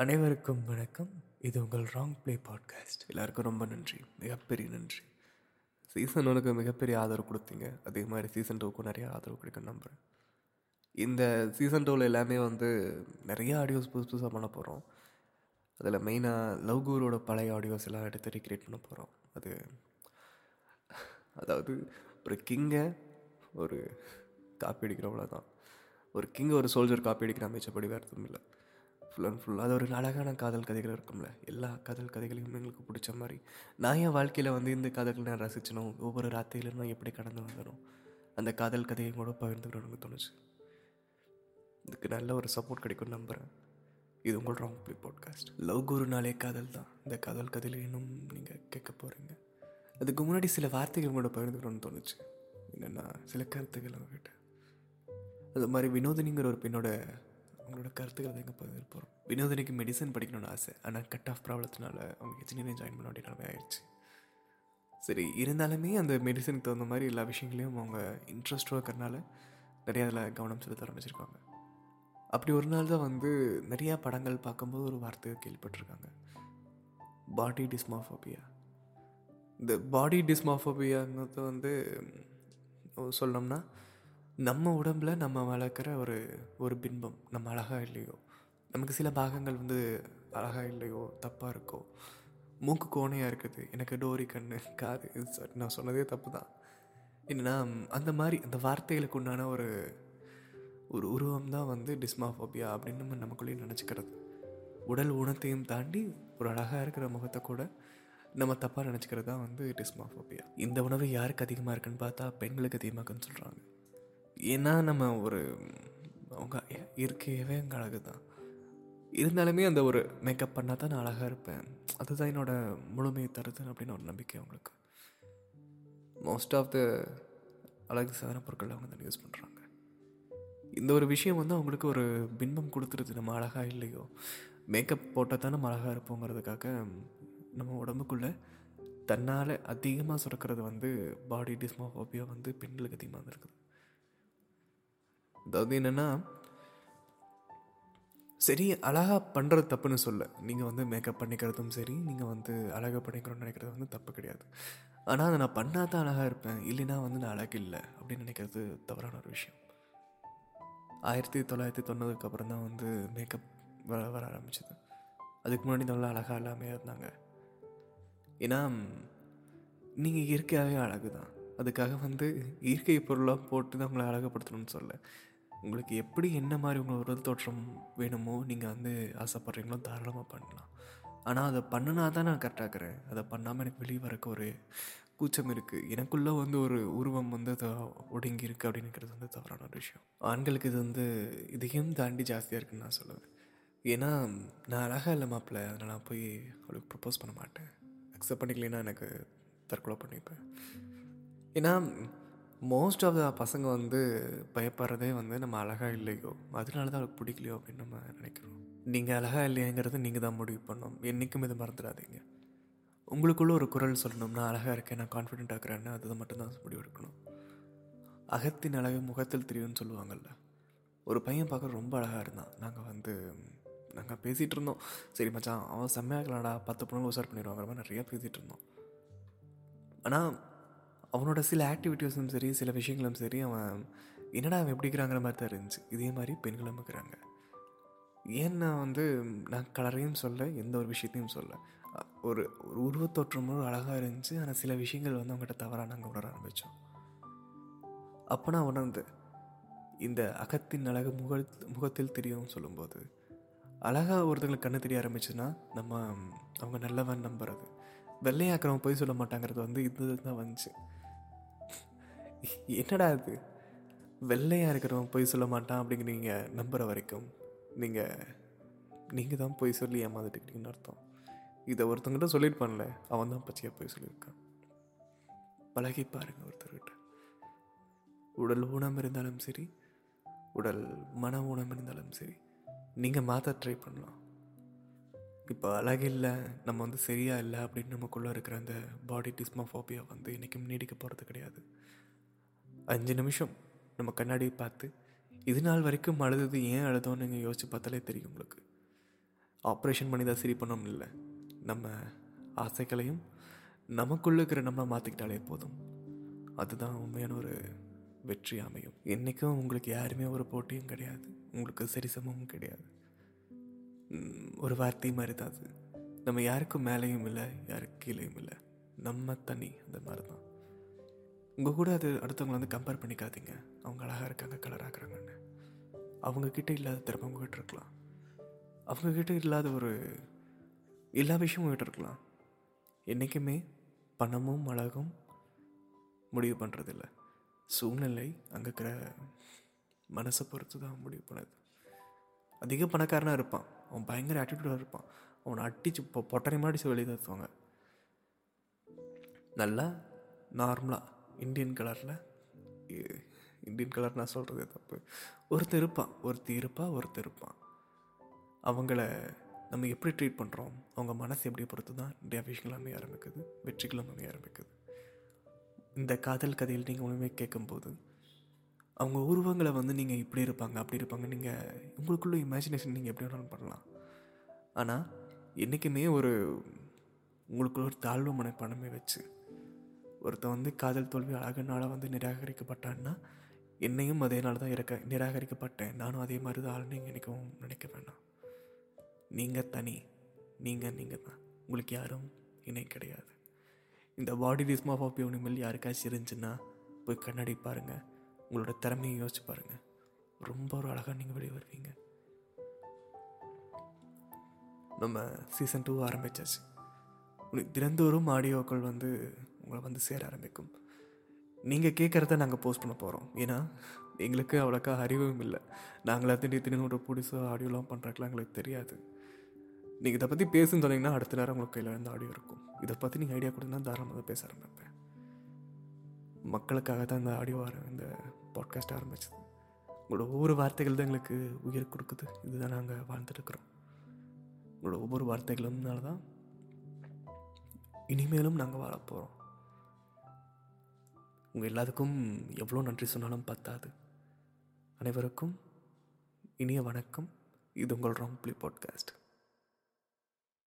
அனைவருக்கும் வணக்கம். இது உங்கள் ராங் ப்ளே பாட்காஸ்ட் எல்லாருக்கும் ரொம்ப நன்றி. மிகப்பெரிய நன்றி. சீசன் ஒனுக்கு மிகப்பெரிய ஆதரவு கொடுத்தீங்க. அதே மாதிரி சீசன் டூக்கும் நிறைய ஆதரவு கிடைக்கும் நம்புகிறேன் இந்த சீசன் டூவில் எல்லாமே வந்து நிறைய ஆடியோஸ் புதுசு புதுசாக பண்ண போகிறோம் அதில் மெயினாக லவ் குருவோட பழைய ஆடியோஸ் எல்லாம் எடுத்து ரீக்ரியேட் பண்ண போகிறோம் அது அதாவது ஒரு கிங்கை ஒரு காப்பி அடிக்கிறவங்கள தான் ஒரு கிங் ஒரு சோல்ஜர் காப்பி அடிக்கிற அமைச்சபடி வேறு எதுவும் இல்லை. ஃபுல் அண்ட் ஃபுல் அது ஒரு அழகான காதல் கதைகள் இருக்கும்ல. எல்லா காதல் கதைகளையும் எங்களுக்கு பிடிச்ச மாதிரி. நான் என் வாழ்க்கையில் வந்து இந்த காதல்களை நான் ரசிச்சணும் ஒவ்வொரு ராத்திரியிலும் நான் எப்படி கடந்து வந்தனும் அந்த காதல் கதையை கூட பகிர்ந்துக்கணும்னு தோணுச்சு. இதுக்கு நல்ல ஒரு சப்போர்ட் கிடைக்கும் நம்புகிறேன் இது உங்கள் ராங் ப்ளே பாட்காஸ்ட் லவ் குருனாலே காதல் தான். இந்த காதல் கதையில் இன்னும் நீங்கள் கேட்க போகிறீங்க அதுக்கு முன்னாடி சில வார்த்தைகள் கூட பகிர்ந்துக்கணும்னு தோணுச்சு. என்னென்னா சில கருத்துக்கள் அவங்ககிட்ட அது மாதிரி வினோதினிங்கிற ஒரு பெண்ணோட அவங்களோட கருத்துக்களை தான் எங்கே பகிர்ந்து போகிறோம் வினோதனைக்கு மெடிசன் படிக்கணும்னு ஆசை. ஆனால் கட் ஆஃப் ப்ராப்ளத்தினால அவங்க இன்ஜினியரிங் ஜாயின் பண்ண வேண்டிய நிலைமை ஆயிடுச்சு சரி இருந்தாலுமே அந்த மெடிசனுக்கு தகுந்த மாதிரி எல்லா விஷயங்களையும் அவங்க இன்ட்ரெஸ்டாக இருக்கிறனால நிறையா அதில் கவனம் செலுத்த ஆரம்பிச்சிருக்காங்க. அப்படி ஒரு நாள் தான் வந்து நிறையா படங்கள் பார்க்கும்போது ஒரு வார்த்தையை கேள்விப்பட்டிருக்காங்க. பாடி டிஸ்மாஃபோபியா இந்த பாடி டிஸ்மாஃபோபியாங்கிறது வந்து சொல்லணும்னா நம்ம உடம்புல நம்ம வளர்க்குற ஒரு ஒரு பின்பம் நம்ம அழகாக இல்லையோ? நமக்கு சில பாகங்கள் வந்து அழகாக இல்லையோ? தப்பாக இருக்கோ? மூக்கு கோணையாக இருக்குது. எனக்கு டோரி கண்ணு காது இது நான் சொன்னதே தப்பு தான் என்னன்னா அந்த மாதிரி அந்த வார்த்தைகளுக்கு உண்டான ஒரு ஒரு உருவம் தான் வந்து டிஸ்மாஃபோபியா அப்படின்னு நம்ம நமக்குள்ளேயே நினச்சிக்கிறது. உடல் ஊனத்தையும் தாண்டி ஒரு அழகாக இருக்கிற முகத்தை கூட நம்ம தப்பாக நினச்சிக்கிறது தான் வந்து டிஸ்மாஃபோபியா. இந்த உணவு யாருக்கு அதிகமாக இருக்குன்னு பார்த்தா பெண்களுக்கு அதிகமாக இருக்குன்னு சொல்கிறாங்க ஏன்னா நம்ம ஒரு அவங்க இயற்கையவே அங்கே அழகு தான் இருந்தாலுமே அந்த ஒரு மேக்கப் பண்ணால் தான் நான் அழகாக இருப்பேன். அதுதான் என்னோட முழுமையை தருது அப்படின்னு ஒரு நம்பிக்கை அவங்களுக்கு. மோஸ்ட் ஆஃப் த அழகு சாதன பொருட்கள் அவங்க தான் யூஸ் பண்ணுறாங்க இந்த ஒரு விஷயம் வந்து அவங்களுக்கு ஒரு பின்பம் கொடுத்துருது. நம்ம அழகாக இல்லையோ? மேக்கப் போட்டால் தான் நம்ம அழகாக இருப்போங்கிறதுக்காக நம்ம உடம்புக்குள்ளே தன்னால் அதிகமாக சுரக்கிறது வந்து பாடி டிஸ்மோஃபோபியா வந்து பெண்களுக்கு அதிகமாக இருக்குது அதாவது என்னென்னா சரி அழகாக பண்ணுறது தப்புன்னு சொல்ல. நீங்கள் வந்து மேக்கப் பண்ணிக்கிறதும் சரி நீங்கள் வந்து அழகாக பண்ணிக்கிறோம்னு நினைக்கிறது வந்து தப்பு கிடையாது. ஆனால் அதை நான் பண்ணால் தான் அழகாக இருப்பேன். இல்லைன்னா வந்து நான் அழகு இல்லை அப்படின்னு நினைக்கிறது தவறான ஒரு விஷயம். ஆயிரத்தி தொள்ளாயிரத்தி தொண்ணூறுக்கு அப்புறம் தான் வந்து மேக்கப் வர வர ஆரம்பிச்சது. அதுக்கு முன்னாடி நல்லா அழகாக எல்லாமே இருந்தாங்க. ஏன்னா நீங்கள் இயற்கையாகவே அழகு தான் அதுக்காக வந்து இயற்கை பொருளாக போட்டு தான் உங்களை அழகுப்படுத்தணும்னு சொல்ல. உங்களுக்கு எப்படி என்ன மாதிரி உங்கள் உடல் தோற்றம் வேணுமோ நீங்கள் வந்து ஆசைப்பட்றீங்களோ தாராளமாக பண்ணலாம். ஆனால் அதை பண்ணினா தான் நான் கரெக்டாகிறேன் அதை பண்ணாமல் எனக்கு வெளியே வரக்கு ஒரு கூச்சம் இருக்குது எனக்குள்ளே வந்து ஒரு உருவம் வந்து அதை ஒடுங்கி இருக்குது அப்படின்னுங்கிறது வந்து தவறான ஒரு விஷயம். ஆண்களுக்கு இது வந்து இதையும் தாண்டி ஜாஸ்தியாக இருக்குன்னு நான் சொல்லுவேன். ஏன்னா நான் அழகாக இல்லை மாப்பிள்ள அதனால் நான் போய் அவளுக்கு ப்ரப்போஸ் பண்ண மாட்டேன். அக்செப்ட் பண்ணிக்கலைன்னா எனக்கு தற்கொலை பண்ணிப்பேன். ஏன்னா மோஸ்ட் ஆஃப் த பசங்க வந்து பயப்படுறதே வந்து நம்ம அழகாக இல்லையோ? அதனால தான் அவளுக்கு பிடிக்கலையோ அப்படின்னு நம்ம நினைக்கிறோம். நீங்கள் அழகாக இல்லையங்கிறது நீங்கள் தான் முடிவு பண்ணணும். என்றைக்கும் இதை மறந்துடாதீங்க. உங்களுக்குள்ள ஒரு குரல் சொல்லணும். நான் அழகாக இருக்கேன் நான் கான்ஃபிடென்ட் ஆக்குறேன்னு அதை மட்டும்தான் முடிவு எடுக்கணும். அகத்தின் அழகு முகத்தில் தெரியும்னு சொல்லுவாங்கள்ல ஒரு பையன் பார்க்க ரொம்ப அழகாக இருந்தான். நாங்கள் வந்து நாங்கள் பேசிகிட்டு இருந்தோம். சரி மச்சான் அவன் செம்மையாக இருக்கலாம்டா. பத்து பொண்ணுங்க உசார் பண்ணிடுவாங்கிற மாதிரி நிறையா பேசிகிட்டு இருந்தோம். ஆனால் அவனோட சில ஆக்டிவிட்டீஸும் சரி சில விஷயங்களும் சரி அவன் என்னடா அவன் எப்படி இருக்கிறாங்கிற மாதிரி தான் இருந்துச்சு. இதே மாதிரி பெண்களும் இருக்கிறாங்க. ஏன்னா வந்து நான் கலரையும் சொல்ல எந்த ஒரு விஷயத்தையும் சொல்ல. ஒரு ஒரு உருவத்தோற்றமும் அழகாக இருந்துச்சு. ஆனால் சில விஷயங்கள் வந்து அவங்ககிட்ட தவறாக நாங்கள் உணர ஆரம்பித்தோம் அப்போ நான் உணர்ந்து இந்த அகத்தின் அழகு முக முகத்தில் தெரியும் சொல்லும்போது அழகாக ஒருத்தங்களுக்கு கண்ணு தெரிய ஆரம்பிச்சுன்னா நம்ம அவங்க நல்லவன் நம்புறது. வெள்ளையாக்கிறவன் போய் சொல்ல மாட்டாங்கிறது வந்து இது தான் வந்துச்சு. என்னடா இது? வெள்ளையாக இருக்கிறவன் பொய் சொல்ல மாட்டான் அப்படிங்கிறீங்க நம்புகிற வரைக்கும் நீங்கள் நீங்கள் தான் பொய் சொல்லி ஏமாந்துட்டுக்கிறீங்கன்னு அர்த்தம். இதை ஒருத்தங்கிட்ட சொல்லியிருப்பான்ல அவன் தான் பச்சையாக போய் சொல்லியிருக்கான். பழகி பாருங்கள் ஒருத்தர்கிட்ட. உடல் ஊனம் இருந்தாலும் சரி உடல் மன ஊனம் இருந்தாலும் சரி நீங்கள் மாற்ற ட்ரை பண்ணலாம். இப்போ அழகில்லை நம்ம வந்து சரியாக இல்லை அப்படின்னு நமக்குள்ளே இருக்கிற அந்த பாடி டிஸ்மோஃபோபியா வந்து இன்றைக்கும் நீடிக்க போகிறது கிடையாது. அஞ்சு நிமிஷம் நம்ம கண்ணாடியை பார்த்து இது நாள் வரைக்கும் அழுதது ஏன் அழுதோன்னு நீங்கள் யோசிச்சு பார்த்தாலே தெரியும் உங்களுக்கு. ஆப்ரேஷன் பண்ணி தான் சரி பண்ணோம் இல்லை. நம்ம ஆசைகளையும் நமக்குள்ளே இருக்கிற நம்ம மாற்றிக்கிட்டாலே போதும். அதுதான் உண்மையான ஒரு வெற்றி அமையும். என்றைக்கும் உங்களுக்கு யாருமே ஒரு போட்டியும் கிடையாது. உங்களுக்கு சரிசமமும் கிடையாது. ஒரு வார்த்தை மாதிரி தான் அது. நம்ம யாருக்கும் மேலேயும் இல்லை யாருக்கு கீழேயும் இல்லை. நம்ம தனி அந்த மாதிரி தான். உங்கள் கூட அது அடுத்தவங்களை வந்து கம்பேர் பண்ணிக்காதீங்க. அவங்க அழகாக இருக்காங்க கலராக இருக்கிறாங்கன்னு அவங்கக்கிட்ட இல்லாத திறமை உங்ககிட்ட இருக்கலாம். அவங்கக்கிட்ட இல்லாத ஒரு எல்லா விஷயமும் உங்ககிட்ட இருக்கலாம். என்றைக்குமே பணமும் அழகும் முடிவு பண்ணுறதில்ல சூழ்நிலை அங்கே இருக்கிற மனசை பொறுத்து தான் முடிவு பண்ணுது. அதிக பணக்காரனாக இருப்பான். அவன் பயங்கர ஆட்டிடியூடாக இருப்பான். அவனை அடித்து இப்போ பொட்டனை மாடி வெளியே தத்துவாங்க. நல்லா நார்மலாக இந்தியன் கலரில் இந்தியன் கலர் நான் சொல்கிறது தப்பு. ஒருத்தர் இருப்பான் ஒருத்தர் இருப்பா ஒருத்தர் இருப்பான். அவங்கள நம்ம எப்படி ட்ரீட் பண்ணுறோம் அவங்க மனசு எப்படி பொறுத்து தான் நிறைய விஷயங்கள் அமைய ஆரம்பிக்குது வெற்றிகளும் அமைய ஆரம்பிக்குது. இந்த காதல் கதையில் நீங்கள் உண்மையை கேட்கும்போது அவங்க உருவங்களை வந்து நீங்கள் இப்படி இருப்பாங்க அப்படி இருப்பாங்க நீங்கள் உங்களுக்குள்ள இமேஜினேஷன் நீங்கள் எப்படி வேணாலும் பண்ணலாம். ஆனால் என்றைக்குமே ஒரு உங்களுக்குள்ள ஒரு தாழ்வு மனப்பான்மை வச்சு ஒருத்தன் வந்து காதல் தோல்வி அழகுனால் வந்து நிராகரிக்கப்பட்டான்னா என்னையும் அதே நாள் தான் இருக்க நிராகரிக்கப்பட்டேன். நானும் அதே மாதிரி தான் ஆள் நீங்கள் நினைக்கவும் நினைக்க வேண்டாம் நீங்கள் தனி நீங்கள் நீங்கள் தான் உங்களுக்கு யாரும் இணை கிடையாது. இந்த பாடி டிஸ்மாஃப் ஆஃப் யூனிமல் யாருக்காச்சும் இருந்துச்சுன்னா போய் கண்ணாடி பாருங்கள் உங்களோட திறமையை யோசிச்சு பாருங்கள் ரொம்ப ஒரு அழகாக நீங்கள் வெளியே வருவீங்க. நம்ம சீசன் டூ ஆரம்பிச்சாச்சு. உனக்கு தினந்தோறும் ஆடியோக்கள் வந்து உங்களை வந்து சேர ஆரம்பிக்கும். நீங்கள் கேட்குறத நாங்கள் போஸ்ட் பண்ண போகிறோம் ஏன்னா எங்களுக்கு அவ்வளோக்கா அறிவும் இல்லை. நாங்களாக திண்டி திடீர்னு ஒரு புதுசாக ஆடியோலாம் பண்ணுறதுக்குலாம் எங்களுக்கு தெரியாது. நீங்கள் இதை பற்றி பேசுன்னு சொன்னீங்கன்னா அடுத்த நேரம் உங்களுக்கு கையில் இருந்து ஆடியோ இருக்கும். இதை பற்றி நீங்கள் ஐடியா கொடுத்தா தாராளமாக பேச ஆரம்பிப்பேன். மக்களுக்காக தான் இந்த ஆடியோ ஆர இந்த பாட்காஸ்ட் ஆரம்பிச்சது. உங்களோட ஒவ்வொரு வார்த்தைகள் தான் எங்களுக்கு உயிர் கொடுக்குது. இதுதான் நாங்கள் வாழ்ந்துட்டுருக்குறோம் உங்களோட ஒவ்வொரு வார்த்தைகளும்னால தான் இனிமேலும் நாங்கள் வாழ போகிறோம் உங்கள் எல்லாத்துக்கும் எவ்வளோ நன்றி சொன்னாலும் பத்தாது. அனைவருக்கும் இனிய வணக்கம். இது உங்கள் ராங் பிளே பாட்காஸ்ட்.